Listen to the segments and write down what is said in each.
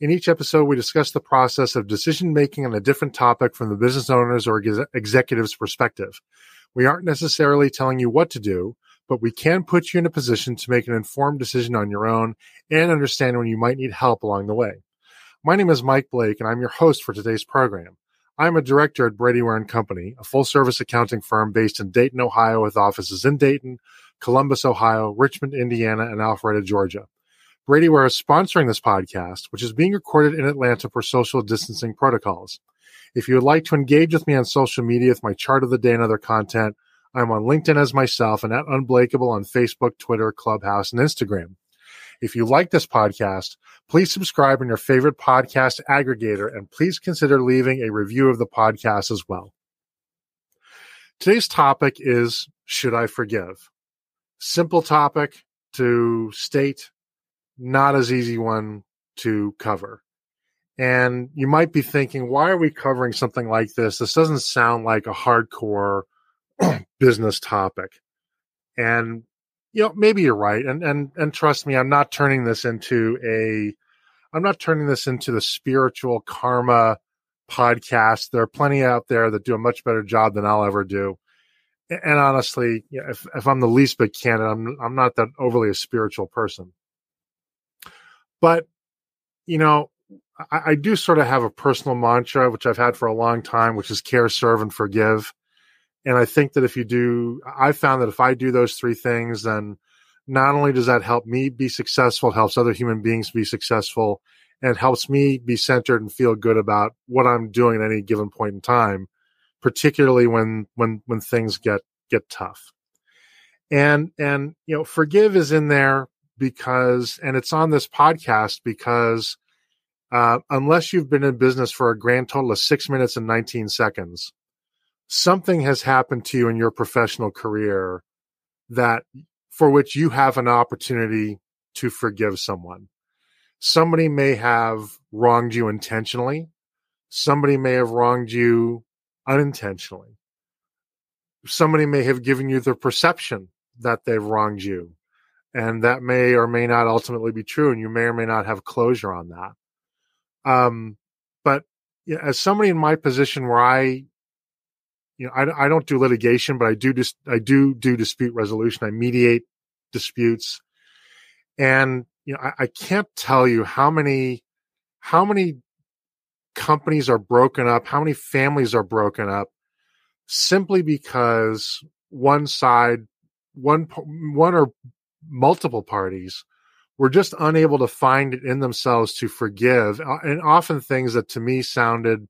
In each episode, we discuss the process of decision making on a different topic from the business owner's or ex- executive's perspective. We aren't necessarily telling you what to do, but we can put you in a position to make an informed decision on your own and understand when you might need help along the way. My name is Mike Blake, and I'm your host for today's program. I'm a director at Brady Ware Company, a full service accounting firm based in Dayton, Ohio, with offices in Dayton, Columbus, Ohio, Richmond, Indiana, and Alpharetta, Georgia. Brady Ware is sponsoring this podcast, which is being recorded in Atlanta for social distancing protocols. If you would like to engage with me on social media with my chart of the day and other content, I'm on LinkedIn as myself and at Unblakeable on Facebook, Twitter, Clubhouse, and Instagram. If you like this podcast, please subscribe in your favorite podcast aggregator and please consider leaving a review of the podcast as well. Today's topic is Should I Forgive? Simple topic to state, not as easy one to cover. And you might be thinking, why are we covering something like this? This doesn't sound like a hardcore business topic. And you know, maybe you're right. And and and trust me, I'm not turning this into a I'm not turning this into the spiritual karma podcast. There are plenty out there that do a much better job than I'll ever do. And honestly, if if I'm the least bit candid, I'm I'm not that overly a spiritual person. But, you know, I, I do sort of have a personal mantra, which I've had for a long time, which is care, serve, and forgive. And I think that if you do, I found that if I do those three things, then not only does that help me be successful, it helps other human beings be successful, and it helps me be centered and feel good about what I'm doing at any given point in time, particularly when when when things get get tough. And and you know, forgive is in there because, and it's on this podcast because uh, unless you've been in business for a grand total of six minutes and 19 seconds, something has happened to you in your professional career that for which you have an opportunity to forgive someone. Somebody may have wronged you intentionally. Somebody may have wronged you unintentionally. Somebody may have given you the perception that they've wronged you and that may or may not ultimately be true and you may or may not have closure on that. Um but you know, as somebody in my position where i you know I, I don't do litigation but i do just i do do dispute resolution. I mediate disputes. And you know I, I can't tell you how many how many companies are broken up how many families are broken up simply because one side one one or multiple parties were just unable to find it in themselves to forgive uh, and often things that to me sounded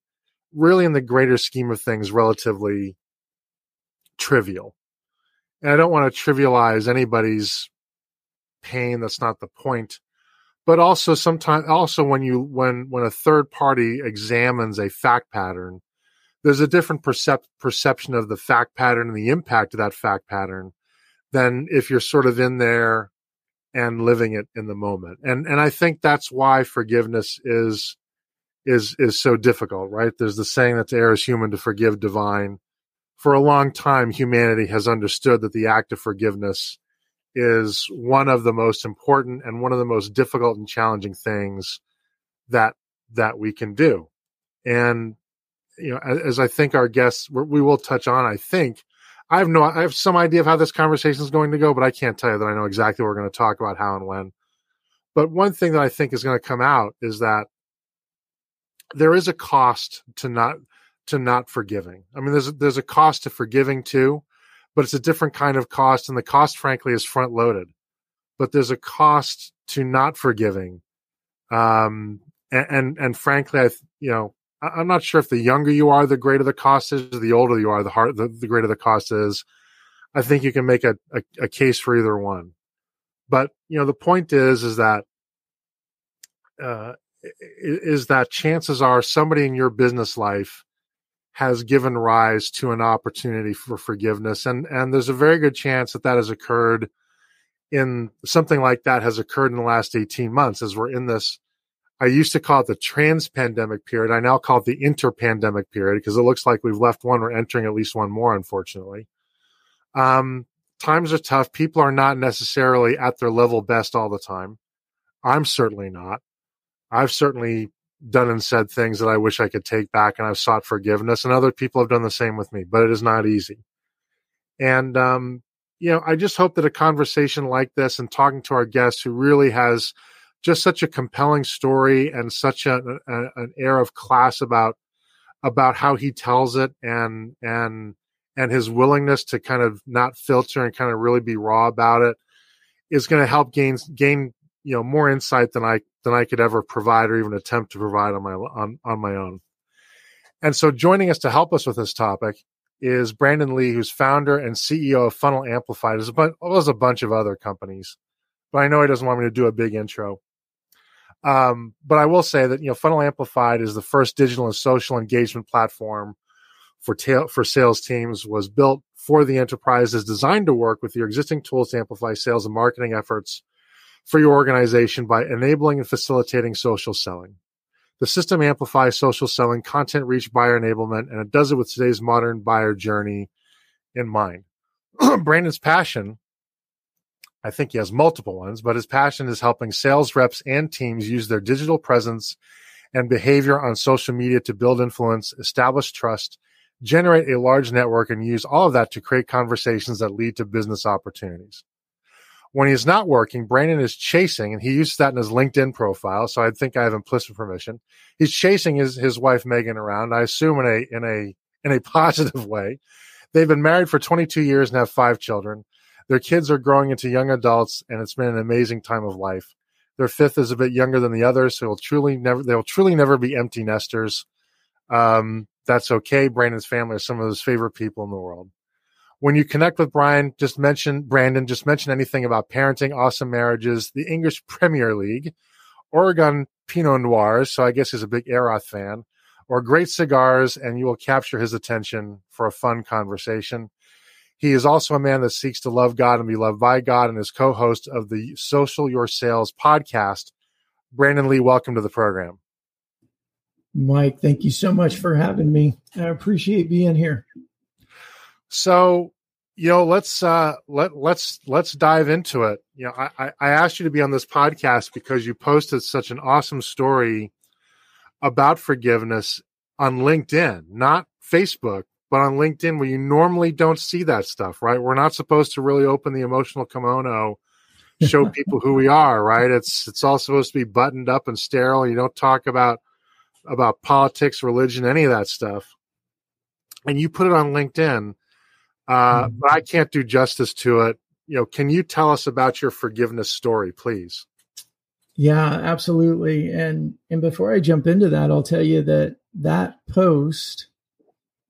really in the greater scheme of things relatively trivial. And i don't want to trivialize anybody's pain that's not the point but also sometimes also when you when when a third party examines a fact pattern there's a different percep- perception of the fact pattern and the impact of that fact pattern than if you're sort of in there and living it in the moment. And and I think that's why forgiveness is is is so difficult, right? There's the saying that to err is human to forgive divine. For a long time, humanity has understood that the act of forgiveness is one of the most important and one of the most difficult and challenging things that that we can do. And you know, as, as I think our guests we will touch on, I think I have no, I have some idea of how this conversation is going to go, but I can't tell you that I know exactly what we're going to talk about, how and when. But one thing that I think is going to come out is that there is a cost to not to not forgiving. I mean, there's a, there's a cost to forgiving too, but it's a different kind of cost, and the cost, frankly, is front loaded. But there's a cost to not forgiving, um, and, and and frankly, I you know I'm not sure if the younger you are, the greater the cost is. The older you are, the hard, the, the greater the cost is. I think you can make a, a, a, case for either one. But you know, the point is, is that uh, is that chances are somebody in your business life has given rise to an opportunity for forgiveness. And, and there's a very good chance that that has occurred in something like that has occurred in the last 18 months as we're in this. I used to call it the trans pandemic period. I now call it the inter pandemic period because it looks like we've left one. We're entering at least one more, unfortunately. Um, times are tough. People are not necessarily at their level best all the time. I'm certainly not. I've certainly done and said things that I wish I could take back and I've sought forgiveness and other people have done the same with me, but it is not easy. And, um, you know, I just hope that a conversation like this and talking to our guest who really has just such a compelling story and such a, a, an air of class about, about how he tells it and, and, and his willingness to kind of not filter and kind of really be raw about it is going to help gain, gain, you know, more insight than I than I could ever provide or even attempt to provide on my on, on my own. And so joining us to help us with this topic is Brandon Lee, who's founder and CEO of Funnel Amplified. as well as a bunch of other companies, but I know he doesn't want me to do a big intro. Um, but I will say that you know Funnel Amplified is the first digital and social engagement platform for ta- for sales teams. Was built for the enterprise, is designed to work with your existing tools to amplify sales and marketing efforts for your organization by enabling and facilitating social selling. The system amplifies social selling, content reach, buyer enablement, and it does it with today's modern buyer journey in mind. Brandon's passion, I think he has multiple ones, but his passion is helping sales reps and teams use their digital presence and behavior on social media to build influence, establish trust, generate a large network, and use all of that to create conversations that lead to business opportunities. When he's not working, Brandon is chasing, and he uses that in his LinkedIn profile. So I think I have implicit permission. He's chasing his his wife Megan around. I assume in a in a in a positive way. They've been married for 22 years and have five children. Their kids are growing into young adults, and it's been an amazing time of life. Their fifth is a bit younger than the others, so will truly never they'll truly never be empty nesters. Um, that's okay. Brandon's family are some of his favorite people in the world when you connect with Brian, just mention Brandon, just mention anything about parenting, awesome marriages, the English Premier League, Oregon Pinot Noirs. So I guess he's a big Erath fan or great cigars and you will capture his attention for a fun conversation. He is also a man that seeks to love God and be loved by God and is co-host of the Social Your Sales podcast. Brandon Lee, welcome to the program. Mike, thank you so much for having me. I appreciate being here. So, you know, let's uh let let's let's dive into it. You know, I I asked you to be on this podcast because you posted such an awesome story about forgiveness on LinkedIn, not Facebook, but on LinkedIn where you normally don't see that stuff, right? We're not supposed to really open the emotional kimono, show people who we are, right? It's it's all supposed to be buttoned up and sterile. You don't talk about about politics, religion, any of that stuff. And you put it on LinkedIn uh, mm-hmm. but I can't do justice to it. You know, can you tell us about your forgiveness story, please? Yeah, absolutely. And and before I jump into that, I'll tell you that that post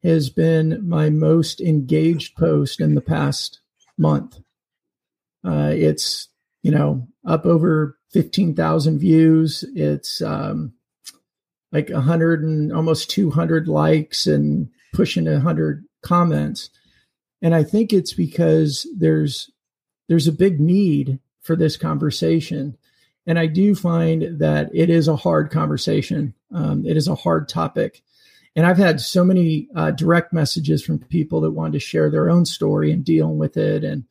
has been my most engaged post in the past month. Uh, it's you know up over fifteen thousand views. It's um, like a hundred and almost two hundred likes and pushing a hundred comments and I think it's because there's there's a big need for this conversation, and I do find that it is a hard conversation. Um, it is a hard topic, and I've had so many uh, direct messages from people that wanted to share their own story and dealing with it, and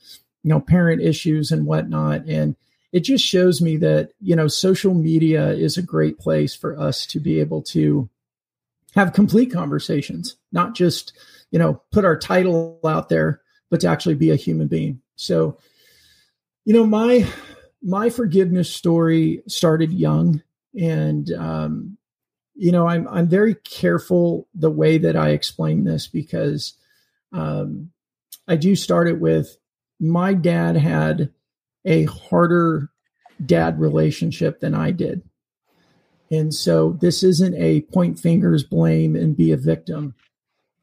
you know, parent issues and whatnot, and it just shows me that you know social media is a great place for us to be able to have complete conversations, not just you know, put our title out there, but to actually be a human being. So, you know, my my forgiveness story started young, and um, you know, I'm I'm very careful the way that I explain this because um, I do start it with my dad had a harder dad relationship than I did. And so this isn't a point fingers, blame, and be a victim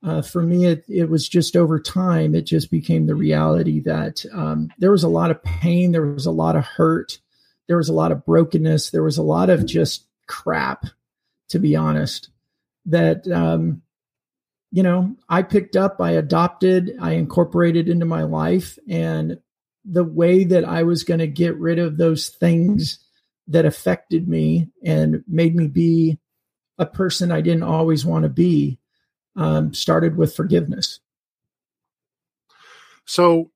uh, for me, it, it was just over time, it just became the reality that um, there was a lot of pain, there was a lot of hurt, there was a lot of brokenness, there was a lot of just crap, to be honest, that um, you know, I picked up, I adopted, I incorporated into my life. And the way that I was going to get rid of those things that affected me and made me be a person I didn't always want to be um, started with forgiveness. So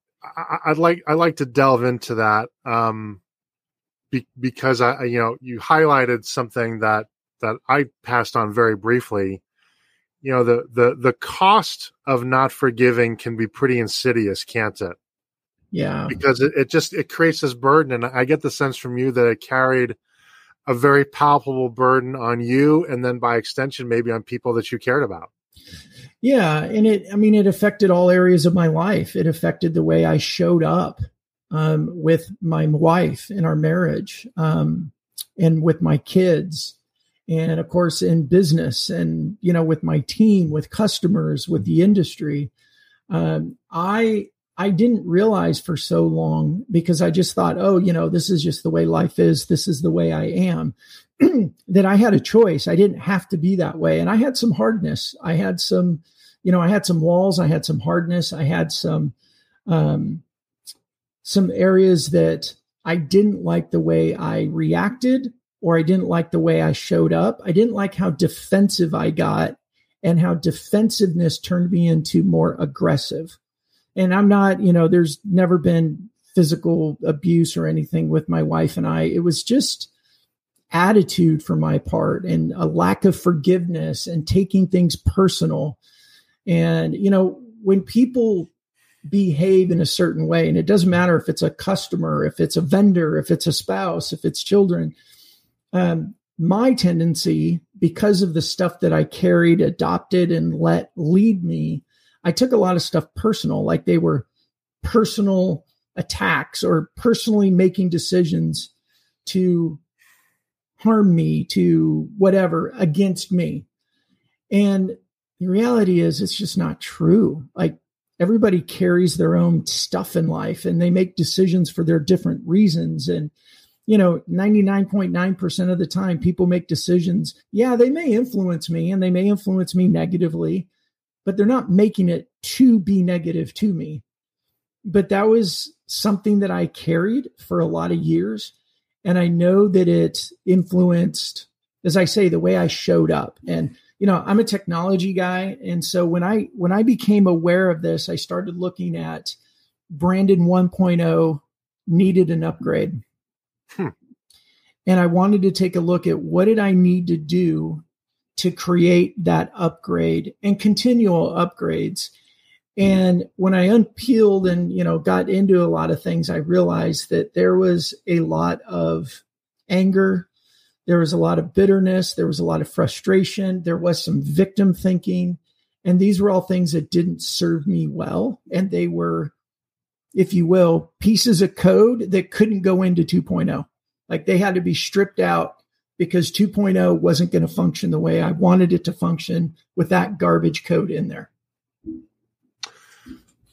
I'd like I'd like to delve into that um, be, because I you know you highlighted something that that I passed on very briefly. You know the the the cost of not forgiving can be pretty insidious, can't it? Yeah, because it, it just it creates this burden, and I get the sense from you that it carried a very palpable burden on you, and then by extension, maybe on people that you cared about. Yeah, and it I mean it affected all areas of my life. It affected the way I showed up um, with my wife in our marriage, um, and with my kids, and of course in business, and you know with my team, with customers, with the industry. Um, I I didn't realize for so long because I just thought, oh, you know, this is just the way life is. This is the way I am. that I had a choice. I didn't have to be that way. And I had some hardness. I had some, you know, I had some walls. I had some hardness. I had some, um, some areas that I didn't like the way I reacted or I didn't like the way I showed up. I didn't like how defensive I got and how defensiveness turned me into more aggressive. And I'm not, you know, there's never been physical abuse or anything with my wife and I. It was just, attitude for my part and a lack of forgiveness and taking things personal. And, you know, when people behave in a certain way, and it doesn't matter if it's a customer, if it's a vendor, if it's a spouse, if it's children, um, my tendency, because of the stuff that I carried, adopted, and let lead me, I took a lot of stuff personal, like they were personal attacks or personally making decisions to harm me, to whatever against me. And the reality is, it's just not true. Like everybody carries their own stuff in life and they make decisions for their different reasons. And, you know, 99.9% of the time, people make decisions. Yeah, they may influence me and they may influence me negatively, but they're not making it to be negative to me. But that was something that I carried for a lot of years and I know that it influenced, as I say, the way I showed up. And you know, I'm a technology guy, and so when I when I became aware of this, I started looking at Brandon 1.0 needed an upgrade. Hmm. And I wanted to take a look at what did I need to do to create that upgrade and continual upgrades and when I unpeeled and, you know, got into a lot of things, I realized that there was a lot of anger. There was a lot of bitterness. There was a lot of frustration. There was some victim thinking. And these were all things that didn't serve me well. And they were, if you will, pieces of code that couldn't go into 2.0. Like they had to be stripped out because 2.0 wasn't going to function the way I wanted it to function with that garbage code in there.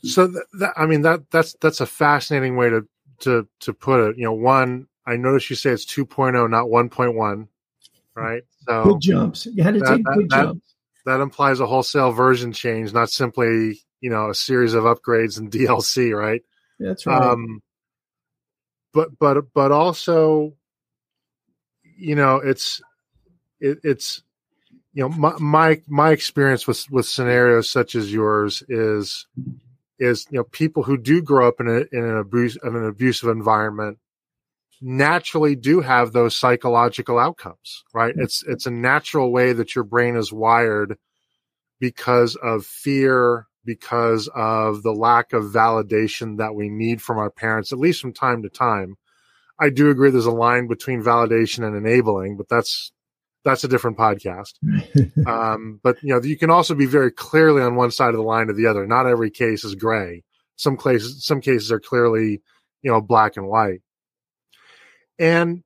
So that, that, I mean that that's that's a fascinating way to to to put it. You know, one I noticed you say it's 2.0, not 1.1, right? So good jumps. You had to that, take that, good jumps. That implies a wholesale version change, not simply you know a series of upgrades and DLC, right? That's right. Um, but but but also, you know, it's it, it's you know my my my experience with with scenarios such as yours is is you know people who do grow up in, a, in an abuse in an abusive environment naturally do have those psychological outcomes right mm-hmm. it's it's a natural way that your brain is wired because of fear because of the lack of validation that we need from our parents at least from time to time i do agree there's a line between validation and enabling but that's that's a different podcast. um, but you know, you can also be very clearly on one side of the line or the other. Not every case is gray. Some cases, some cases are clearly, you know, black and white. And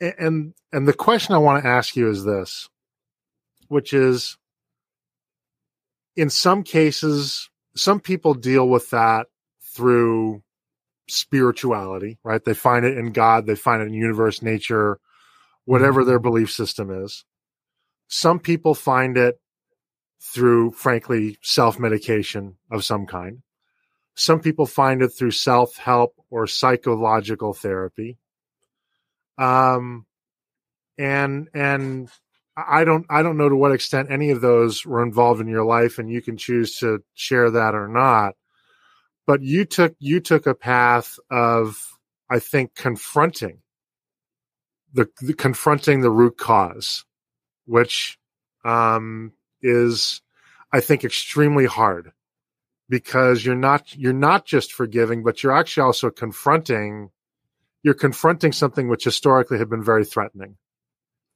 and and the question I want to ask you is this, which is, in some cases, some people deal with that through spirituality, right? They find it in God, they find it in universe, nature, whatever mm-hmm. their belief system is. Some people find it through, frankly, self medication of some kind. Some people find it through self help or psychological therapy. Um, and, and I don't, I don't know to what extent any of those were involved in your life and you can choose to share that or not. But you took, you took a path of, I think, confronting the, the confronting the root cause, which, um, is, I think, extremely hard because you're not you're not just forgiving, but you're actually also confronting you're confronting something which historically had been very threatening.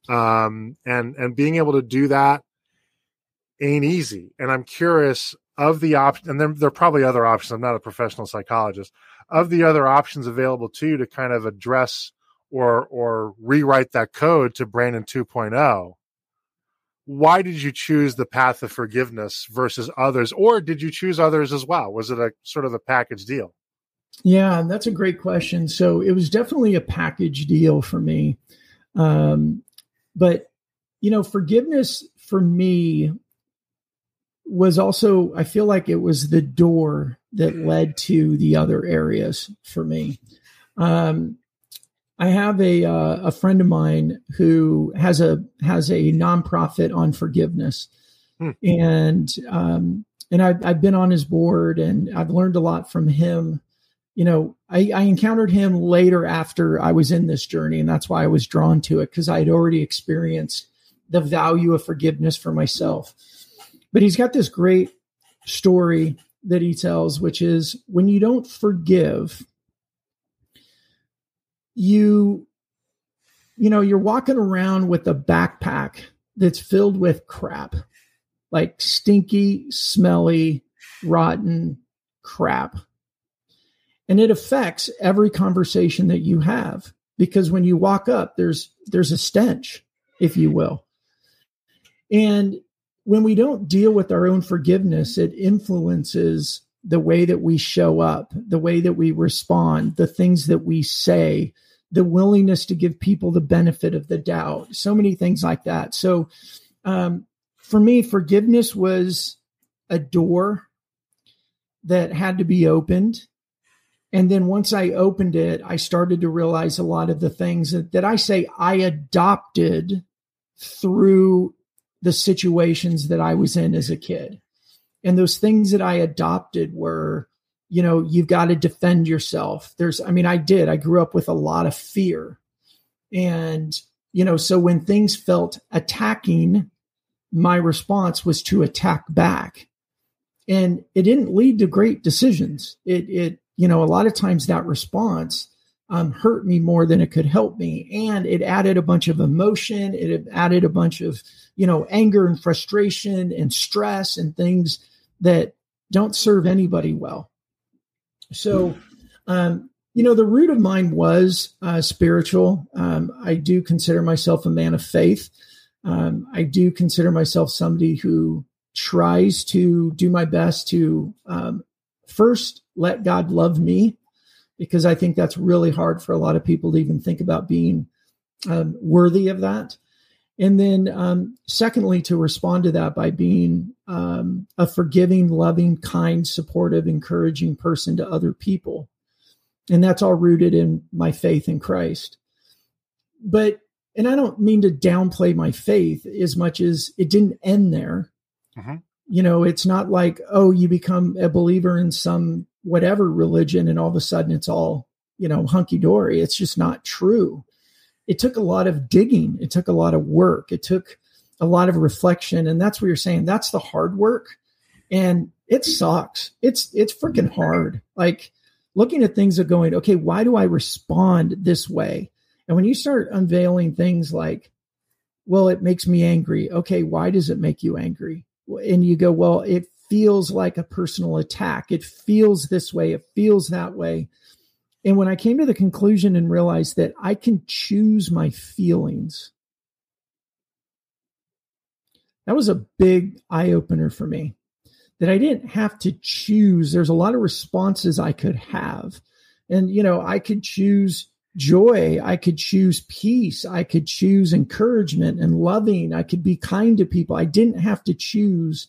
Um, and and being able to do that ain't easy. And I'm curious of the option, and there, there are probably other options. I'm not a professional psychologist. Of the other options available to you to kind of address or or rewrite that code to Brandon 2.0 why did you choose the path of forgiveness versus others or did you choose others as well was it a sort of a package deal yeah that's a great question. So it was definitely a package deal for me. Um, but you know forgiveness for me was also i feel like it was the door that led to the other areas for me. Um, I have a uh, a friend of mine who has a has a nonprofit on forgiveness, hmm. and um, and I've, I've been on his board and I've learned a lot from him. You know, I, I encountered him later after I was in this journey, and that's why I was drawn to it because I had already experienced the value of forgiveness for myself. But he's got this great story that he tells, which is when you don't forgive, you you know you're walking around with a backpack that's filled with crap like stinky smelly rotten crap and it affects every conversation that you have because when you walk up there's there's a stench if you will and when we don't deal with our own forgiveness it influences the way that we show up, the way that we respond, the things that we say, the willingness to give people the benefit of the doubt, so many things like that. So, um, for me, forgiveness was a door that had to be opened. And then once I opened it, I started to realize a lot of the things that, that I say I adopted through the situations that I was in as a kid. And those things that I adopted were, you know, you've got to defend yourself. There's, I mean, I did. I grew up with a lot of fear. And, you know, so when things felt attacking, my response was to attack back. And it didn't lead to great decisions. It, it, you know, a lot of times that response um, hurt me more than it could help me. And it added a bunch of emotion. It added a bunch of, you know, anger and frustration and stress and things that don't serve anybody well. So, um, you know, the root of mine was uh, spiritual. Um, I do consider myself a man of faith. Um, I do consider myself somebody who tries to do my best to um, first let God love me, because I think that's really hard for a lot of people to even think about being um, worthy of that. And then, um, secondly, to respond to that by being um, a forgiving, loving, kind, supportive, encouraging person to other people. And that's all rooted in my faith in Christ. But, and I don't mean to downplay my faith as much as it didn't end there. Uh-huh. You know, it's not like, oh, you become a believer in some whatever religion and all of a sudden it's all, you know, hunky dory. It's just not true it took a lot of digging. It took a lot of work. It took a lot of reflection. And that's what you're saying. That's the hard work. And it sucks. It's, it's freaking hard. Like looking at things of going, okay, why do I respond this way? And when you start unveiling things like, well, it makes me angry. Okay, why does it make you angry? And you go, well, it feels like a personal attack. It feels this way. It feels that way. And when I came to the conclusion and realized that I can choose my feelings, that was a big eye opener for me. That I didn't have to choose. There's a lot of responses I could have. And, you know, I could choose joy. I could choose peace. I could choose encouragement and loving. I could be kind to people. I didn't have to choose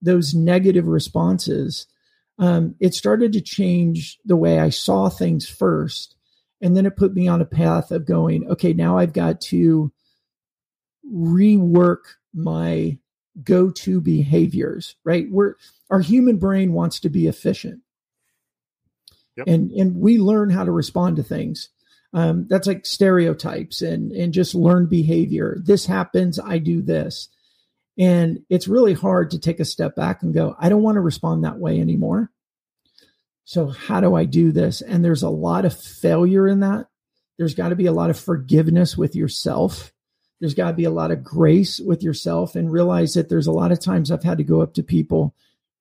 those negative responses. Um, it started to change the way I saw things first. And then it put me on a path of going, okay, now I've got to rework my go to behaviors, right? We're, our human brain wants to be efficient. Yep. And, and we learn how to respond to things um, that's like stereotypes and and just learned behavior. This happens i do this. And it's really hard to take a step back and go i don't want to respond that way anymore. So how do i do this? And there's a lot of failure in that. There's got to be a lot of forgiveness with yourself. There's got to be a lot of grace with yourself and realize that there's a lot of times i've had to go up to people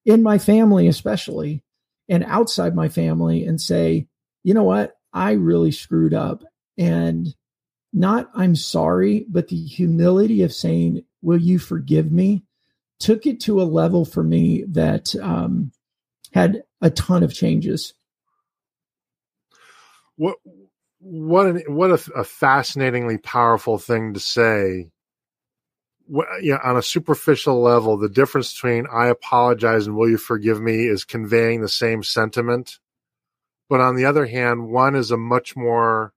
in my family especially and outside my family and say you know what I really screwed up. And not I'm sorry, but the humility of saying, Will you forgive me? took it to a level for me that um, had a ton of changes. What what an, what a, a, fascinatingly powerful thing to say. What, yeah, on a superficial level, the difference between "I apologize" and "Will you forgive me" is conveying the same sentiment but on the other hand, one is a much more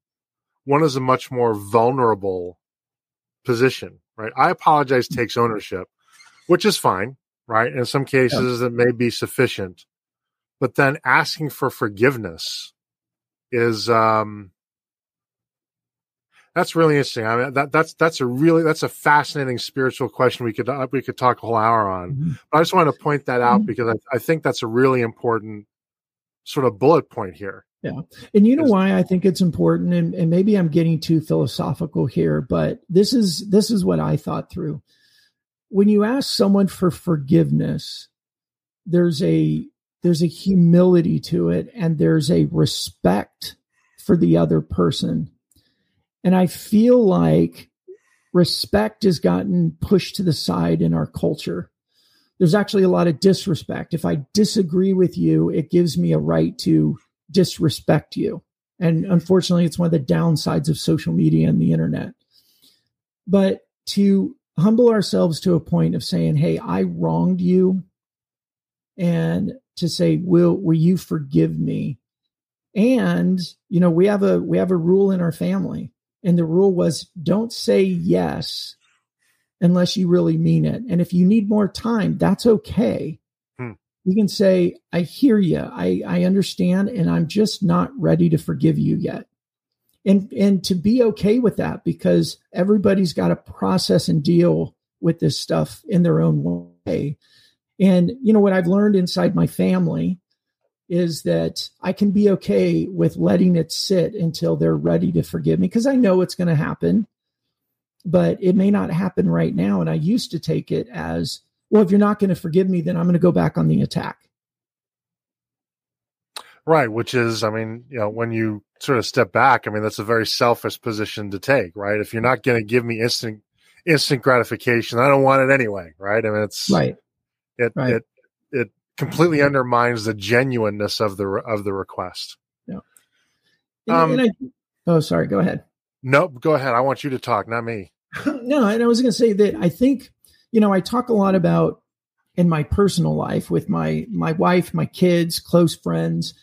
one is a much more vulnerable position, right? I apologize takes ownership, which is fine, right? In some cases, yeah. it may be sufficient, but then asking for forgiveness is um that's really interesting. I mean, that that's that's a really that's a fascinating spiritual question. We could uh, we could talk a whole hour on. Mm-hmm. But I just want to point that out mm-hmm. because I, I think that's a really important sort of bullet point here. Yeah. And you know why I think it's important and, and maybe I'm getting too philosophical here, but this is this is what I thought through. When you ask someone for forgiveness, there's a there's a humility to it and there's a respect for the other person. And I feel like respect has gotten pushed to the side in our culture there's actually a lot of disrespect. If I disagree with you, it gives me a right to disrespect you. And unfortunately, it's one of the downsides of social media and the internet. But to humble ourselves to a point of saying, Hey, I wronged you. And to say, will, will you forgive me? And, you know, we have a, we have a rule in our family and the rule was don't say yes unless you really mean it. And if you need more time, that's okay. Hmm. You can say, I hear you. I, I understand. And I'm just not ready to forgive you yet. And, and to be okay with that because everybody's got to process and deal with this stuff in their own way. And, you know, what I've learned inside my family is that I can be okay with letting it sit until they're ready to forgive me because I know it's going to happen but it may not happen right now. And I used to take it as, well, if you're not going to forgive me, then I'm going to go back on the attack. Right. Which is, I mean, you know, when you sort of step back, I mean, that's a very selfish position to take, right? If you're not going to give me instant, instant gratification, I don't want it anyway. Right. I mean, it's right. It, right. it, it completely undermines the genuineness of the, of the request. Yeah. And, um, and I, oh, sorry. Go ahead. Nope. Go ahead. I want you to talk, not me. no, and I was going to say that I think, you know, I talk a lot about in my personal life with my my wife, my kids, close friends,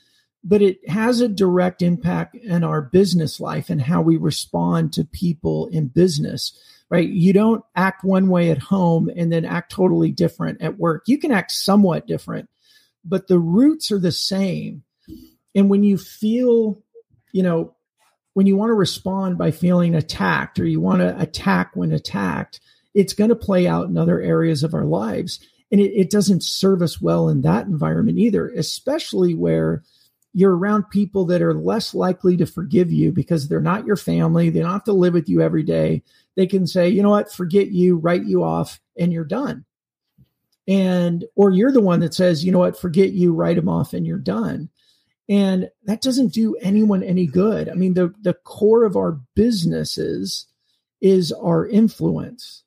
but it has a direct impact in our business life and how we respond to people in business. Right? You don't act one way at home and then act totally different at work. You can act somewhat different, but the roots are the same. And when you feel, you know, when you want to respond by feeling attacked or you want to attack when attacked, it's going to play out in other areas of our lives. And it, it doesn't serve us well in that environment either, especially where you're around people that are less likely to forgive you because they're not your family. They don't have to live with you every day. They can say, you know what, forget you, write you off, and you're done. And, or you're the one that says, you know what, forget you, write them off, and you're done. And that doesn't do anyone any good. I mean, the, the core of our businesses is our influence,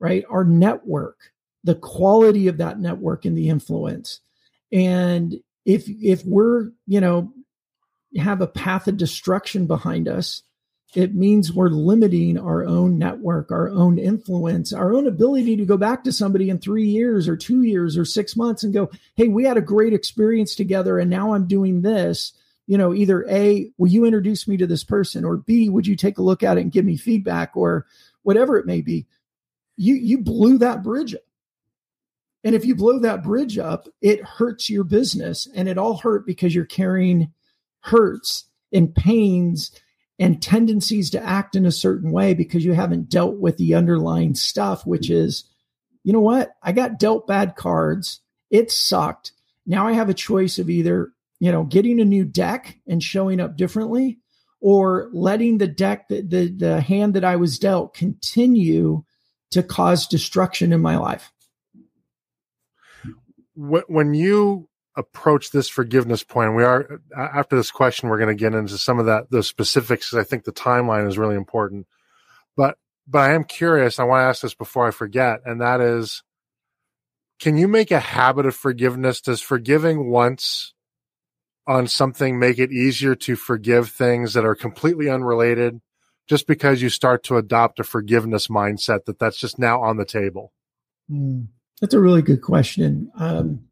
right? Our network, the quality of that network and the influence. And if if we're, you know, have a path of destruction behind us, it means we're limiting our own network, our own influence, our own ability to go back to somebody in three years or two years or six months and go, Hey, we had a great experience together and now I'm doing this. You know, either A, will you introduce me to this person? Or B, would you take a look at it and give me feedback or whatever it may be? You you blew that bridge up. And if you blow that bridge up, it hurts your business. And it all hurt because you're carrying hurts and pains and tendencies to act in a certain way because you haven't dealt with the underlying stuff, which is, you know what? I got dealt bad cards. It sucked. Now I have a choice of either, you know, getting a new deck and showing up differently or letting the deck, the, the, the hand that I was dealt continue to cause destruction in my life when you approach this forgiveness point, we are after this question, we're going to get into some of that those specifics. I think the timeline is really important. But but I am curious. I want to ask this before I forget, and that is, can you make a habit of forgiveness? Does forgiving once on something make it easier to forgive things that are completely unrelated? Just because you start to adopt a forgiveness mindset that that's just now on the table. Mm. That's a really good question. Um,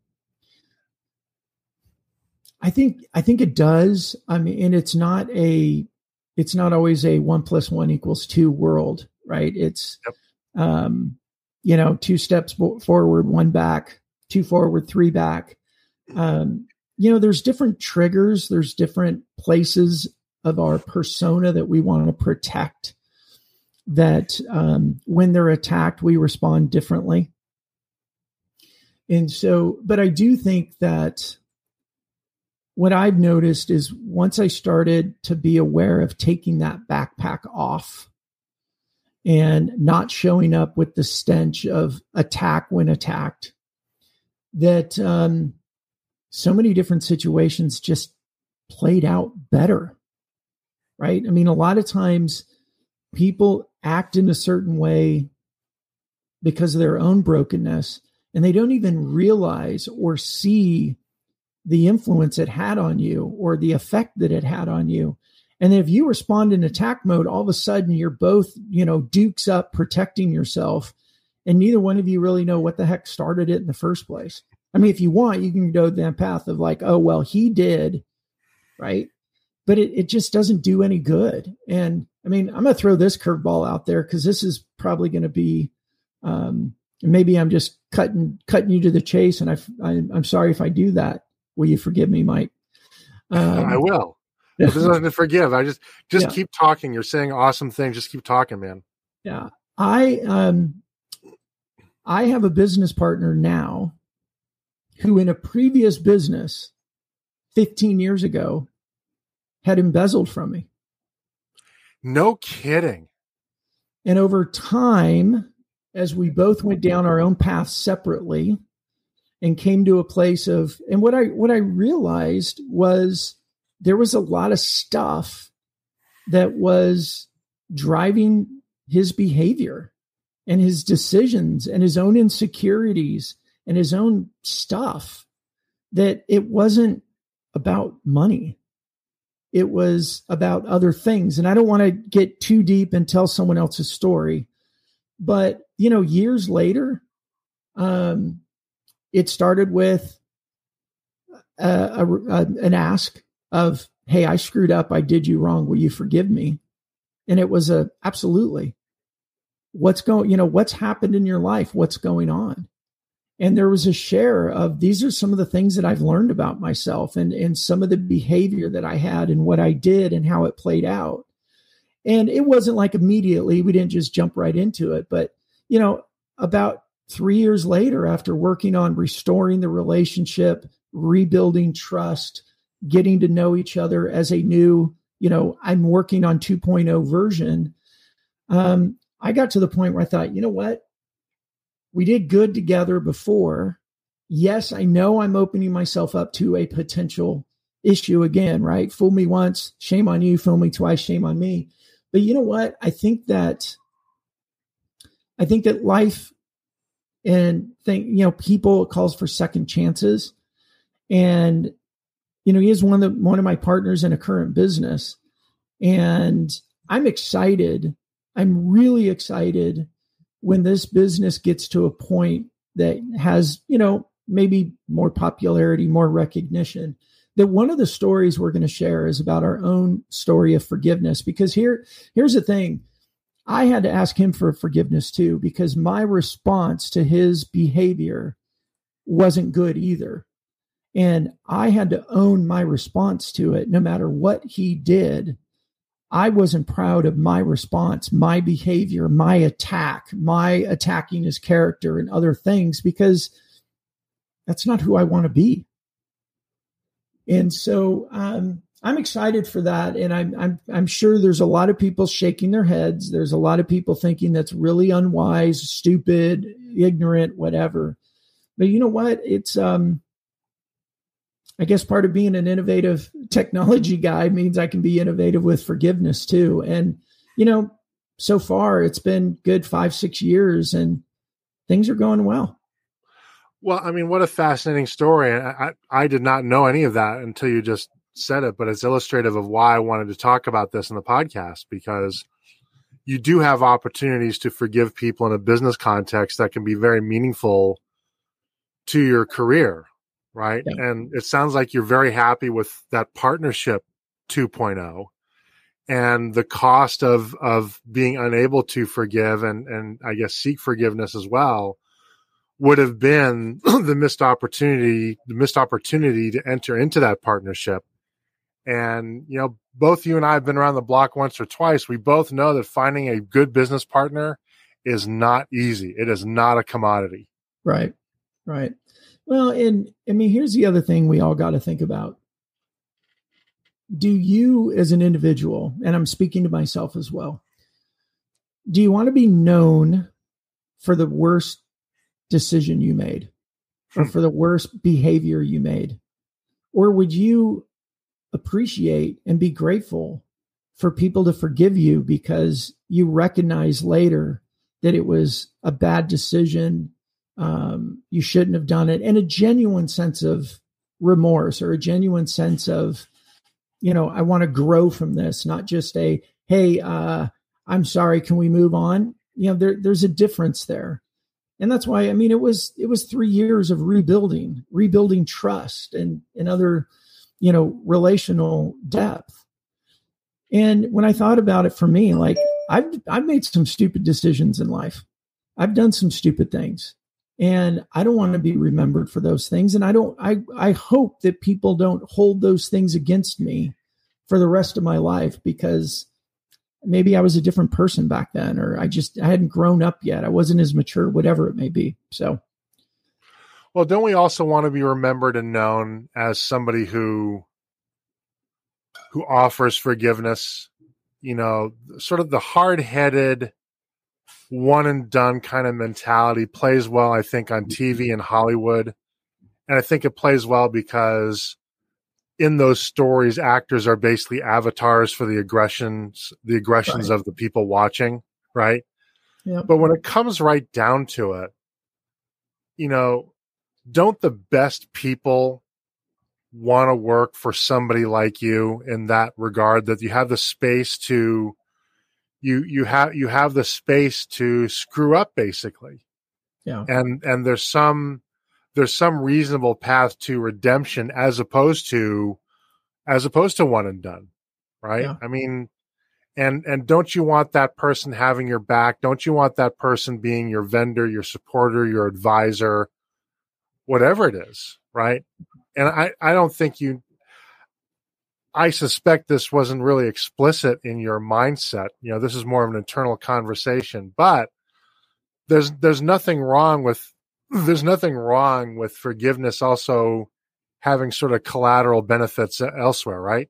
I think I think it does. I mean, and it's not a it's not always a one plus one equals two world, right? It's yep. um, you know two steps forward, one back, two forward, three back. Um, you know, there's different triggers. There's different places of our persona that we want to protect. That um, when they're attacked, we respond differently. And so, but I do think that what I've noticed is once I started to be aware of taking that backpack off and not showing up with the stench of attack when attacked, that um, so many different situations just played out better. Right. I mean, a lot of times people act in a certain way because of their own brokenness and they don't even realize or see the influence it had on you or the effect that it had on you. And if you respond in attack mode, all of a sudden you're both, you know, dukes up protecting yourself. And neither one of you really know what the heck started it in the first place. I mean, if you want, you can go down path of like, oh, well, he did. Right. But it, it just doesn't do any good. And I mean, I'm going to throw this curveball out there because this is probably going to be um, maybe I'm just cutting cutting you to the chase, and I, I am sorry if I do that. Will you forgive me, Mike? Um, I will. There's nothing to forgive. I just just yeah. keep talking. You're saying awesome things. Just keep talking, man. Yeah, I um, I have a business partner now, who in a previous business, 15 years ago, had embezzled from me. No kidding. And over time, as we both went down our own paths separately and came to a place of and what I what I realized was there was a lot of stuff that was driving his behavior and his decisions and his own insecurities and his own stuff that it wasn't about money. It was about other things. And i don't want to get too deep and tell someone else's story but you know, years later, um, it started with a, a, a, an ask of, "Hey, I screwed up. I did you wrong. Will you forgive me?" And it was a absolutely. What's going? You know, what's happened in your life? What's going on? And there was a share of these are some of the things that I've learned about myself and and some of the behavior that I had and what I did and how it played out. And it wasn't like immediately we didn't just jump right into it, but you know, about three years later, after working on restoring the relationship, rebuilding trust, getting to know each other as a new, you know, I'm working on 2.0 version. Um, I got to the point where I thought, you know what? We did good together before. Yes, I know I'm opening myself up to a potential issue again, right? Fool me once, shame on you. Fool me twice, shame on me. But you know what? I think that I think that life and think you know people calls for second chances, and you know, he is one of the, one of my partners in a current business. And I'm excited. I'm really excited when this business gets to a point that has, you know, maybe more popularity, more recognition. That one of the stories we're going to share is about our own story of forgiveness. Because here, here's the thing. I had to ask him for forgiveness too, because my response to his behavior wasn't good either. And I had to own my response to it, no matter what he did. I wasn't proud of my response, my behavior, my attack, my attacking his character and other things because that's not who I want to be. And so um, I'm excited for that, and I'm I'm I'm sure there's a lot of people shaking their heads. There's a lot of people thinking that's really unwise, stupid, ignorant, whatever. But you know what? It's um, I guess part of being an innovative technology guy means I can be innovative with forgiveness too. And you know, so far it's been good five six years, and things are going well. Well, I mean, what a fascinating story. I, I, I did not know any of that until you just said it, but it's illustrative of why I wanted to talk about this in the podcast because you do have opportunities to forgive people in a business context that can be very meaningful to your career, right? Yeah. And it sounds like you're very happy with that partnership 2.0 and the cost of of being unable to forgive and and I guess seek forgiveness as well would have been the missed opportunity, the missed opportunity to enter into that partnership. And, you know, both you and I have been around the block once or twice. We both know that finding a good business partner is not easy. It is not a commodity. Right. Right. Well, and I mean, here's the other thing we all got to think about. Do you, as an individual, and I'm speaking to myself as well, do you want to be known for the worst decision you made or hmm. for the worst behavior you made? Or would you appreciate and be grateful for people to forgive you because you recognize later that it was a bad decision? Um, you shouldn't have done it, and a genuine sense of remorse or a genuine sense of, you know, I want to grow from this, not just a, hey, uh, I'm sorry, can we move on? You know, there, there's a difference there and that's why i mean it was it was three years of rebuilding rebuilding trust and and other you know relational depth and when i thought about it for me like i've i've made some stupid decisions in life i've done some stupid things and i don't want to be remembered for those things and i don't i i hope that people don't hold those things against me for the rest of my life because maybe I was a different person back then, or I just I hadn't grown up yet. I wasn't as mature, whatever it may be. So, well, don't we also want to be remembered and known as somebody who who offers forgiveness? You know, sort of the hard headed, one and done kind of mentality plays well, I think, on TV and mm-hmm. Hollywood. And I think it plays well because in those stories, actors are basically avatars for the aggressions, the aggressions right. of the people watching, right? Yep. But when it comes right down to it, you know, don't the best people want to work for somebody like you in that regard that you have the space to you you have you have the space to screw up basically? Yeah. And and there's some there's some reasonable path to redemption as opposed to as opposed to one and done right? Yeah. i mean and and don't you want that person having your back? Don't you want that person being your vendor your supporter your advisor whatever it is right and i i don't think you i suspect this wasn't really explicit in your mindset you know this is more of an internal conversation but there's there's nothing wrong with there's nothing wrong with forgiveness also having sort of collateral benefits elsewhere, right?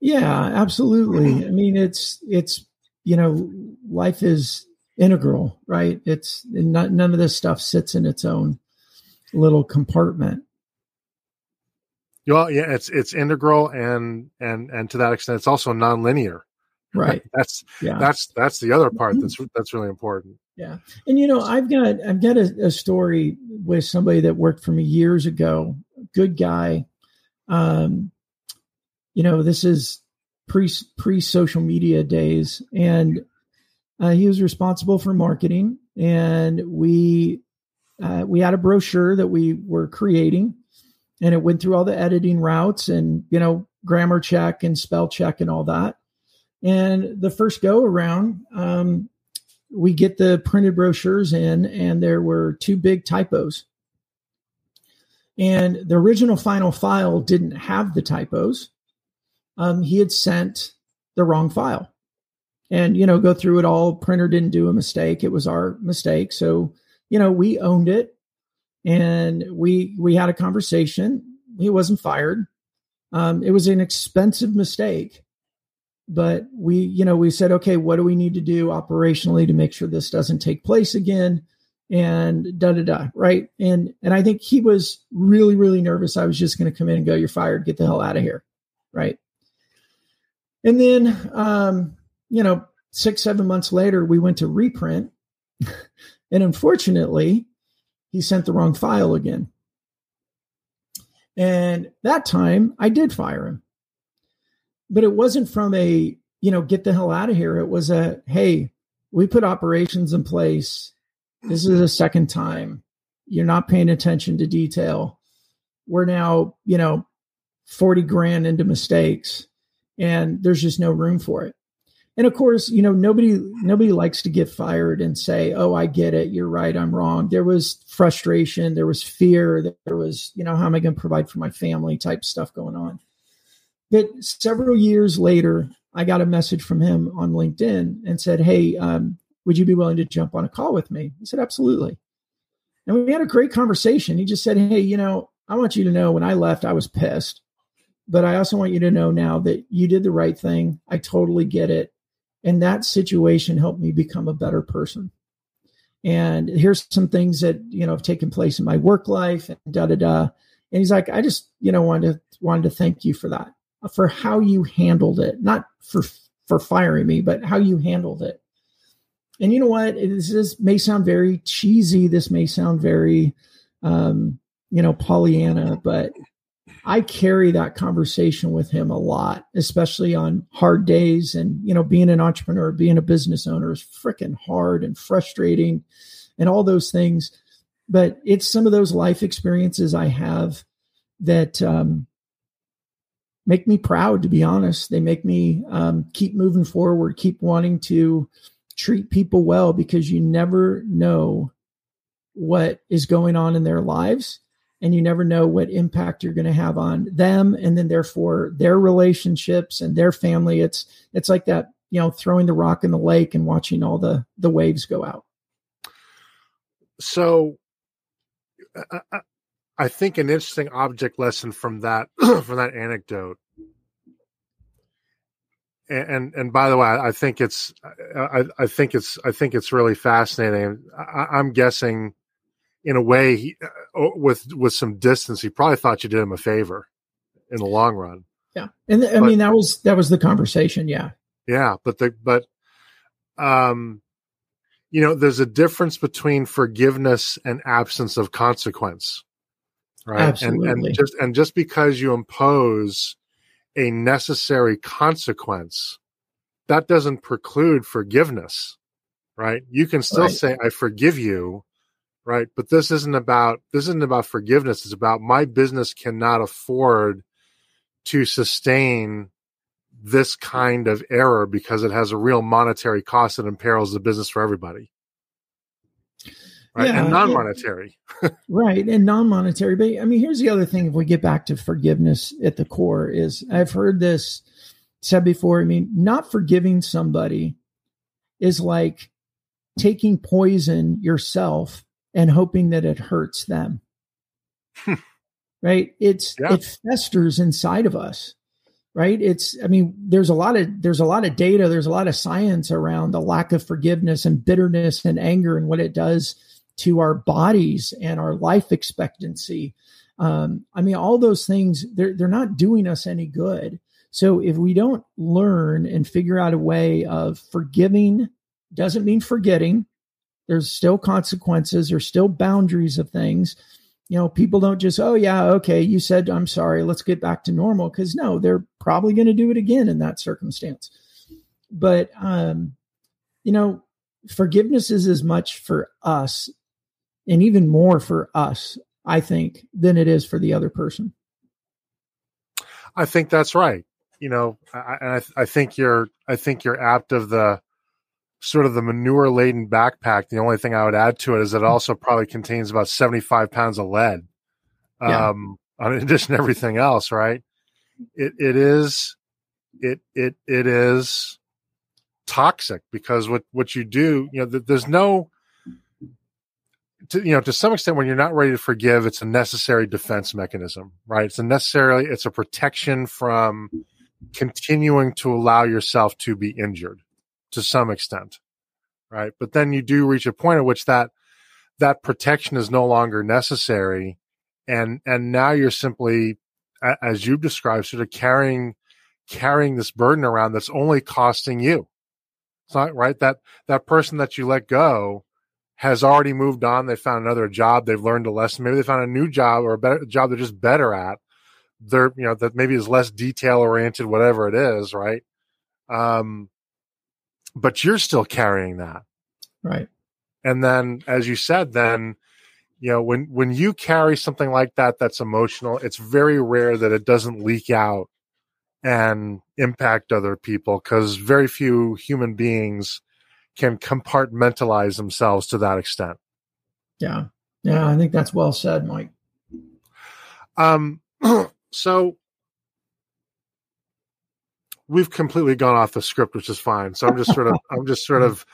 Yeah, absolutely. I mean, it's it's you know, life is integral, right? It's not none of this stuff sits in its own little compartment. Well, yeah, it's it's integral and and and to that extent, it's also nonlinear. Right. that's yeah. That's that's the other part that's that's really important. Yeah, and you know, I've got I've got a, a story with somebody that worked for me years ago. Good guy, um, you know, this is pre pre social media days, and uh, he was responsible for marketing, and we uh, we had a brochure that we were creating, and it went through all the editing routes, and you know, grammar check and spell check and all that. And the first go around, um, we get the printed brochures in, and there were two big typos. And the original final file didn't have the typos um, he had sent the wrong file. And, you know, go through it all. Printer didn't do a mistake. It was our mistake. So, you know, we owned it and we we had a conversation. He wasn't fired. Um, it was an expensive mistake, but we, you know, we said, okay, what do we need to do operationally to make sure this doesn't take place again? And da da da, right? And and I think he was really really nervous. I was just going to come in and go, "You're fired. Get the hell out of here," right? And then, um, you know, six, seven months later, we went to reprint. And unfortunately, he sent the wrong file again. And that time I did fire him. But it wasn't from a, you know, get the hell out of here. It was a, hey, we put operations in place. This is a second time. You're not paying attention to detail. We're now, you know, 40 grand into mistakes and there's just no room for it. And of course, you know, nobody nobody likes to get fired and say, "Oh, I get it. You're right. I'm wrong." There was frustration, there was fear, there was, you know, how am I going to provide for my family type stuff going on. But several years later, I got a message from him on LinkedIn and said, "Hey, um, would you be willing to jump on a call with me?" He said, "Absolutely." And we had a great conversation. He just said, "Hey, you know, I want you to know when I left, I was pissed. But I also want you to know now that you did the right thing. I totally get it. And that situation helped me become a better person. And here's some things that, you know, have taken place in my work life and da da da. And he's like, I just, you know, wanted to wanted to thank you for that, for how you handled it, not for for firing me, but how you handled it. And you know what? This, this may sound very cheesy. This may sound very, um, you know, Pollyanna, but I carry that conversation with him a lot, especially on hard days. And, you know, being an entrepreneur, being a business owner is freaking hard and frustrating and all those things. But it's some of those life experiences I have that um, make me proud, to be honest. They make me um, keep moving forward, keep wanting to treat people well because you never know what is going on in their lives and you never know what impact you're going to have on them and then therefore their relationships and their family it's it's like that you know throwing the rock in the lake and watching all the the waves go out so I, I think an interesting object lesson from that from that anecdote and and by the way, I think it's I, I think it's I think it's really fascinating. I, I, am guessing in a way, he, uh, with with some distance, he probably thought you did him a favor in the long run. Yeah, and the, I but, mean that was that was the conversation. Yeah, yeah, but the but um, you know, there's a difference between forgiveness and absence of consequence, right? Absolutely. And, and just and just because you impose a necessary consequence, that doesn't preclude forgiveness, right? You can still right. say, "I forgive you." Right? But this isn't about this isn't about forgiveness. It's about my business cannot afford to sustain this kind of error because it has a real monetary cost that imperils the business for everybody. Right. Yeah, and non-monetary. right. And non-monetary. But I mean, here's the other thing if we get back to forgiveness at the core is I've heard this said before. I mean, not forgiving somebody is like taking poison yourself and hoping that it hurts them. Right? It's yeah. it festers inside of us. Right? It's I mean there's a lot of there's a lot of data, there's a lot of science around the lack of forgiveness and bitterness and anger and what it does to our bodies and our life expectancy. Um, I mean, all those things, they're, they're not doing us any good. So if we don't learn and figure out a way of forgiving, doesn't mean forgetting, there's still consequences, there's still boundaries of things. you know, people don't just, oh, yeah, okay, you said I'm sorry, let's get back to normal. Because no, they're probably going to do it again in that circumstance. But, um, you know, forgiveness is as much for us and even more for us, I think, than it is for the other person. I think that's right. You know, I, I, I think you're, I think you're apt of the, sort of the manure laden backpack. The only thing I would add to it is it also probably contains about 75 pounds of lead. Yeah. Um, in addition to everything else, right? It, it is, it, it, it is toxic because what, what you do, you know, there's no, to, you know, to some extent, when you're not ready to forgive, it's a necessary defense mechanism, right? It's a necessarily, it's a protection from continuing to allow yourself to be injured to some extent, right? But then you do reach a point at which that that protection is no longer necessary, and and now you're simply, as you've described, sort of carrying carrying this burden around that's only costing you. It's not right that that person that you let go has already moved on. They found another job. They've learned a lesson. Maybe they found a new job or a better job they're just better at. They're you know that maybe is less detail oriented, whatever it is, right? Um, but you're still carrying that. Right. And then, as you said, then, you know, when, when you carry something like that, that's emotional, it's very rare that it doesn't leak out and impact other people because very few human beings can compartmentalize themselves to that extent. Yeah. Yeah. I think that's well said, Mike. Um, so we've completely gone off the script, which is fine. So I'm just sort of I'm just sort of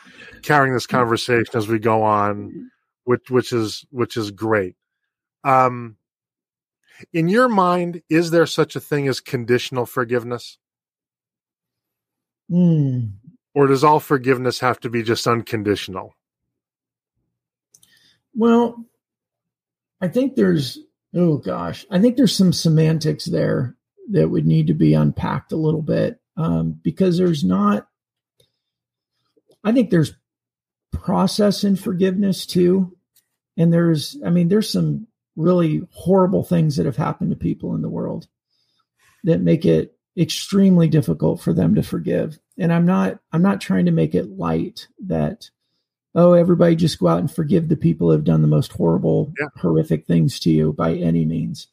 carrying this conversation as we go on, which which is which is great. Um, in your mind, is there such a thing as conditional forgiveness? Mm. Or does all forgiveness have to be just unconditional? Well, I think there's oh gosh, I think there's some semantics there that would need to be unpacked a little bit um, because there's not, I think there's process in forgiveness too. And there's, I mean, there's some really horrible things that have happened to people in the world that make it extremely difficult for them to forgive. And I'm not, I'm not trying to make it light that, oh, everybody just go out and forgive the people who have done the most horrible, yeah. horrific things to you by any means.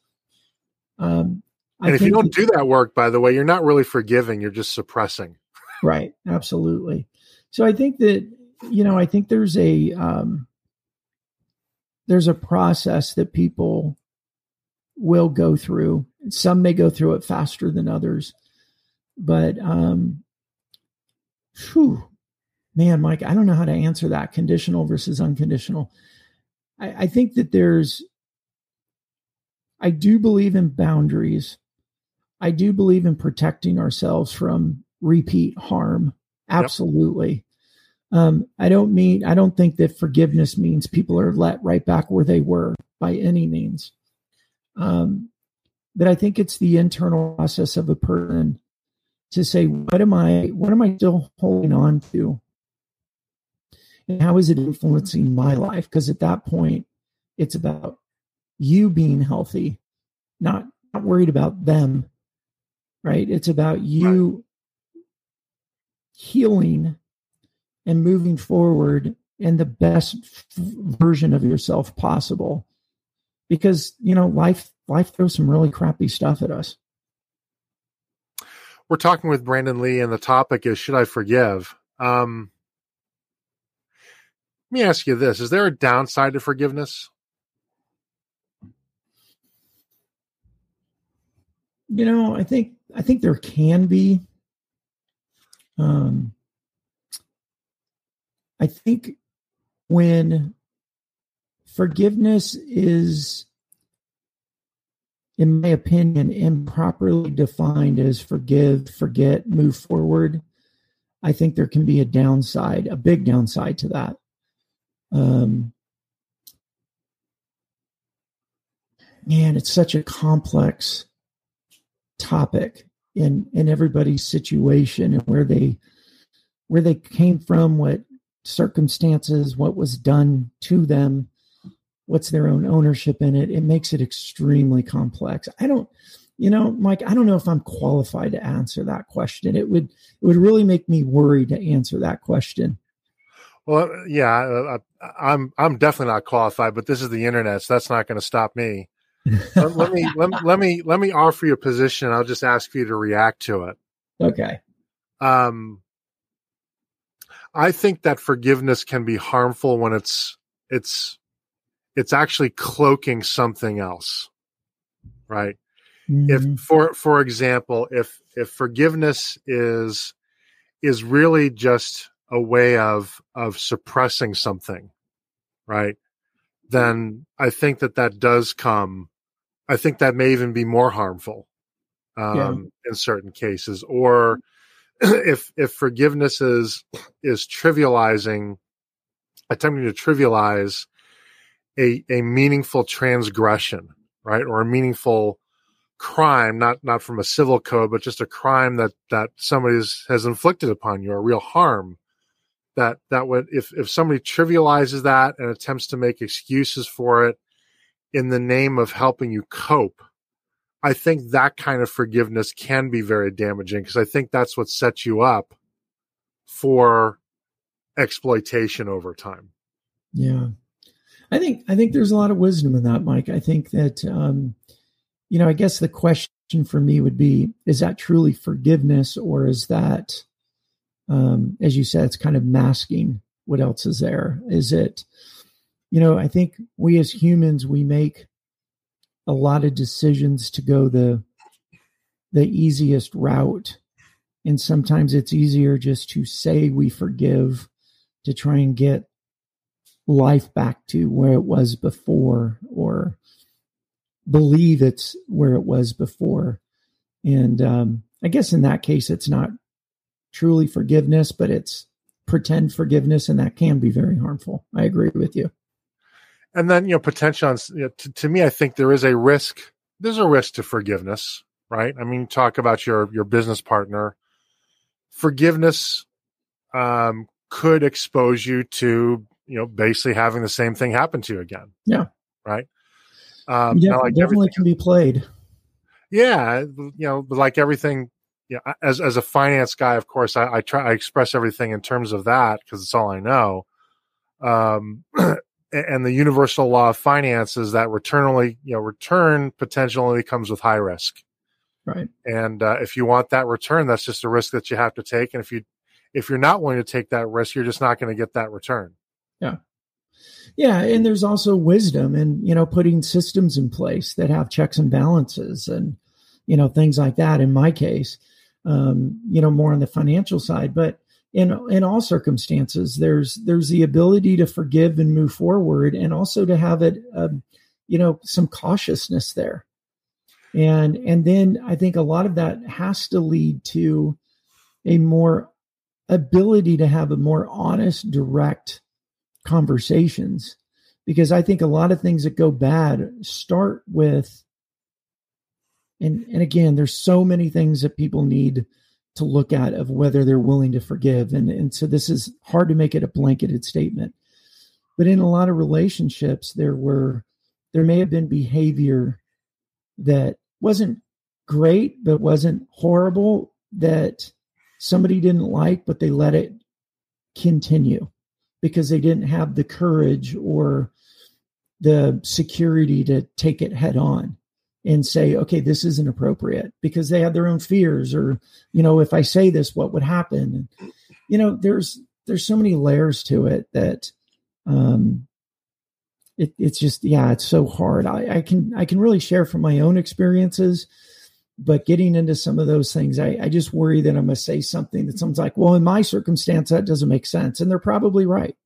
Um, and I if you don't do that work, by the way, you're not really forgiving, you're just suppressing. Right. Absolutely. So I think that, you know, I think there's a, um, there's a process that people will go through. Some may go through it faster than others, but, um, whew, man, Mike, I don't know how to answer that conditional versus unconditional. I, I think that there's, I do believe in boundaries. I do believe in protecting ourselves from repeat harm. Absolutely. Yep. Um, I don't mean, I don't think that forgiveness means people are let right back where they were by any means. Um, but I think it's the internal process of a person to say, what am I, what am I still holding on to? And how is it influencing my life? Because at that point, it's about you being healthy, not, not worried about them right? It's about you right. healing and moving forward in the best f- version of yourself possible. Because, you know, life life throws some really crappy stuff at us. We're talking with Brandon Lee and the topic is should I forgive? Um let me ask you this, is there a downside to forgiveness? You know, I think I think there can be. Um, I think when forgiveness is, in my opinion, improperly defined as forgive, forget, move forward, I think there can be a downside, a big downside to that. Um, man, it's such a complex topic in in everybody's situation and where they where they came from, what circumstances, what was done to them. what's their own ownership in it, it makes it extremely complex. I don't, you know, Mike, I don't know if I'm qualified to answer that question. It would it would really make me worry to answer that question. Well, yeah, I, I'm I'm definitely not qualified, but this is the internet, so that's not going to stop me. Let, let, me let, let me let me offer you a position. I'll just ask you to react to it. Okay. Um, I think that forgiveness can be harmful when it's it's it's actually cloaking something else, right? Mm-hmm. If for for example, if if forgiveness is is really just a way of of suppressing something, right? Then I think that that does come. I think that may even be more harmful um, yeah. in certain cases. Or if if forgiveness is is trivializing, attempting to trivialize a a meaningful transgression, right, or a meaningful crime, not not from a civil code, but just a crime that that somebody has inflicted upon you, a real harm, that that would if if somebody trivializes that and attempts to make excuses for it in the name of helping you cope i think that kind of forgiveness can be very damaging because i think that's what sets you up for exploitation over time. Yeah. I think i think there's a lot of wisdom in that mike. I think that um you know i guess the question for me would be is that truly forgiveness or is that um, as you said, it's kind of masking what else is there. Is it, you know, I think we as humans, we make a lot of decisions to go the the easiest route. And sometimes it's easier just to say we forgive to try and get life back to where it was before or believe it's where it was before. And um, I guess in that case, it's not truly forgiveness, but it's pretend forgiveness, and that can be very harmful. I agree with you. And then, you know, potential, you know, to, to me, I think there is a risk. There's a risk to forgiveness, right? I mean, talk about your your business partner. Forgiveness um, could expose you to, you know, basically having the same thing happen to you again. Yeah. Right. Um, yeah, like definitely can be played. Yeah, you know, like everything yeah, as as a finance guy, of course, I, I try I express everything in terms of that because it's all I know. Um, and the universal law of finance is that return only, you know, return potential only comes with high risk. Right. And uh, if you want that return, that's just a risk that you have to take. And if you if you're not willing to take that risk, you're just not going to get that return. Yeah. Yeah, and there's also wisdom in you know putting systems in place that have checks and balances and you know things like that. In my case, um, you know, more on the financial side. But in in all circumstances, there's there's the ability to forgive and move forward, and also to have it, um, you know, some cautiousness there. And and then I think a lot of that has to lead to a more ability to have a more honest, direct conversations because I think a lot of things that go bad start with and and again there's so many things that people need to look at of whether they're willing to forgive. And and so this is hard to make it a blanketed statement. But in a lot of relationships there were there may have been behavior that wasn't great but wasn't horrible that somebody didn't like but they let it continue because they didn't have the courage or the security to take it head on and say, okay, this isn't appropriate because they have their own fears or, you know, if I say this, what would happen? You know, there's, there's so many layers to it that, um, it, it's just, yeah, it's so hard. I, I can, I can really share from my own experiences, but getting into some of those things, I, I just worry that I'm going to say something that someone's like, well, in my circumstance, that doesn't make sense. And they're probably right.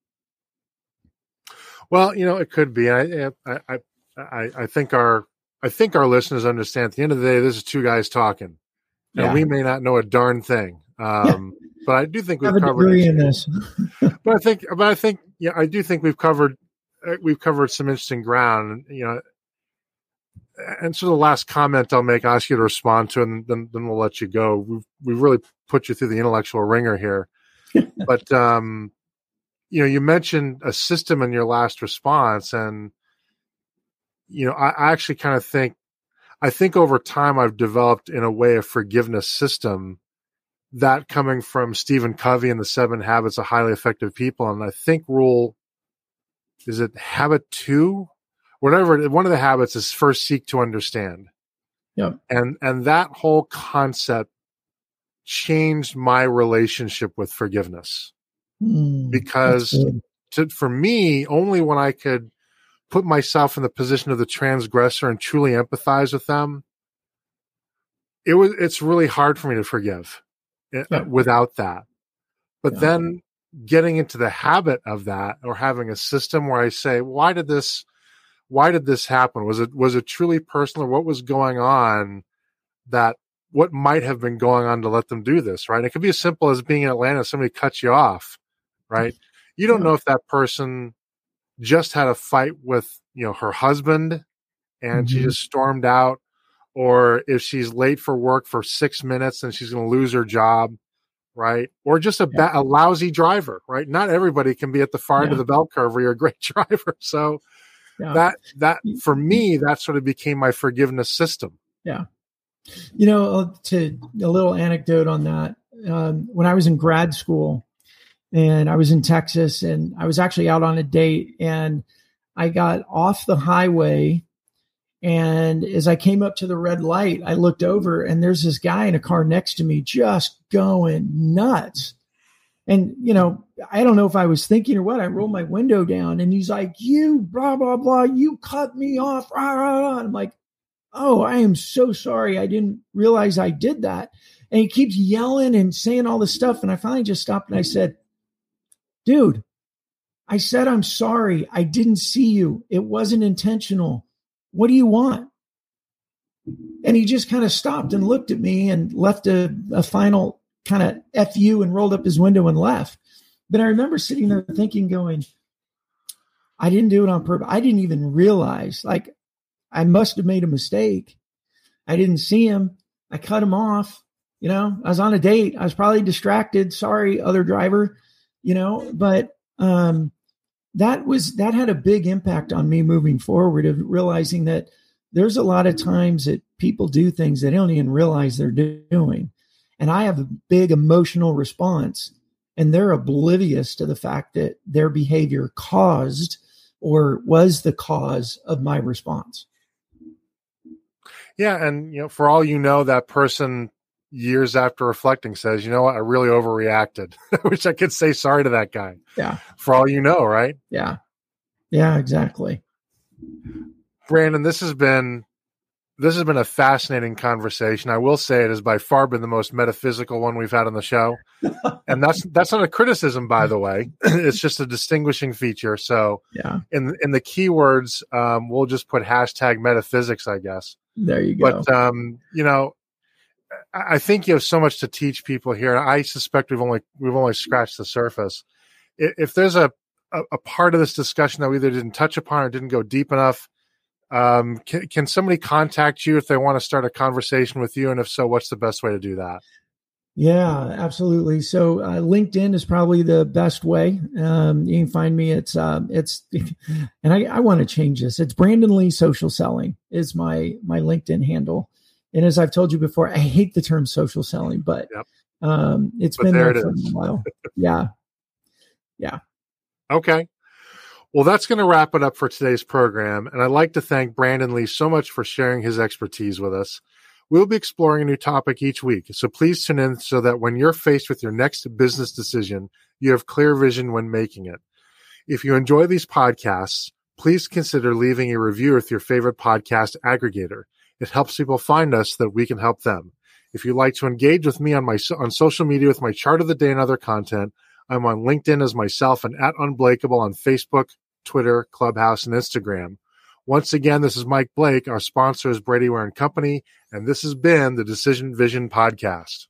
Well, you know, it could be. I, I, I, I think our I think our listeners understand at the end of the day, this is two guys talking. And yeah. we may not know a darn thing. Um. But I do think we've covered in this. but I think, but I think, yeah, I do think we've covered, uh, we've covered some interesting ground. You know, and so the last comment I'll make, I'll ask you to respond to, and then then we'll let you go. We've we've really put you through the intellectual wringer here, but um, you know, you mentioned a system in your last response, and you know, I, I actually kind of think, I think over time I've developed in a way a forgiveness system that coming from Stephen Covey and the seven habits of highly effective people. And I think rule, is it habit two? Whatever, one of the habits is first seek to understand. Yeah. And, and that whole concept changed my relationship with forgiveness Mm, because to, for me, only when I could put myself in the position of the transgressor and truly empathize with them, it was, it's really hard for me to forgive uh, Yeah. without that. But Yeah. then getting into the habit of that or having a system where I say, why did this, why did this happen? Was it, was it truly personal? What was going on that what might have been going on to let them do this, right? It could be as simple as being in Atlanta, somebody cuts you off, right? You don't Yeah. know if that person just had a fight with, you know, her husband and she Mhm. just stormed out, or if she's late for work for six minutes and she's going to lose her job, right? Or just a, ba- a lousy driver, right? Not everybody can be at the far end of the bell curve where you're a great driver. So Yeah. that, that for me, that sort of became my forgiveness system. Yeah. You know, uh, to a little anecdote on that. Um, when I was in grad school and I was in Texas and I was actually out on a date and I got off the highway. And as I came up to the red light, I looked over and there's this guy in a car next to me just going nuts. And, you know, I don't know if I was thinking or what. I rolled my window down and he's like, You, blah, blah, blah, you cut me off. Rah, rah, rah. I'm like, Oh, I am so sorry. I didn't realize I did that. And he keeps yelling and saying all this stuff. And I finally just stopped and I said, Dude, I said, I'm sorry. I didn't see you. It wasn't intentional. What do you want? And he just kind of stopped and looked at me and left a, a final kind of FU and rolled up his window and left. But I remember sitting there thinking, going, I didn't do it on purpose. I didn't even realize, like, I must have made a mistake. I didn't see him. I cut him off. You know, I was on a date. I was probably distracted. Sorry, other driver, you know, but um, that was, that had a big impact on me moving forward of realizing that there's a lot of times that people do things they don't even realize they're doing. And I have a big emotional response and they're oblivious to the fact that their behavior caused or was the cause of my response. Yeah, and you know, for all you know, that person years after reflecting says, "You know what? I really overreacted. I wish I could say sorry to that guy." Yeah. For all you know, right? Yeah. Yeah, exactly. Brandon, this has been this has been a fascinating conversation. I will say it has by far been the most metaphysical one we've had on the show. and that's that's not a criticism, by the way. it's just a distinguishing feature. So Yeah. in in the keywords, um, we'll just put hashtag metaphysics, I guess. There you go. But um, you know, I think you have so much to teach people here. I suspect we've only we've only scratched the surface. If there's a a, a part of this discussion that we either didn't touch upon or didn't go deep enough, um, can, can somebody contact you if they want to start a conversation with you? And if so, what's the best way to do that? Yeah, absolutely. So uh, LinkedIn is probably the best way. Um, you can find me. It's um, it's, and I, I want to change this. It's Brandon Lee Social Selling is my my LinkedIn handle. And as I've told you before, I hate the term social selling, but Yep. um, it's But been there there, for is. a while. Yeah. Yeah, Okay. Well, that's going to wrap it up for today's program. And I'd like to thank Brandon Lee so much for sharing his expertise with us. We'll be exploring a new topic each week. So please tune in so that when you're faced with your next business decision, you have clear vision when making it. If you enjoy these podcasts, please consider leaving a review with your favorite podcast aggregator. It helps people find us that we can help them. If you'd like to engage with me on my on social media with my chart of the day and other content, I'm on LinkedIn as myself and at Unblakeable on Facebook, Twitter, Clubhouse, and Instagram. Once again, this is Mike Blake. Our sponsor is Brady Ware and Company, and this has been the Decision Vision Podcast.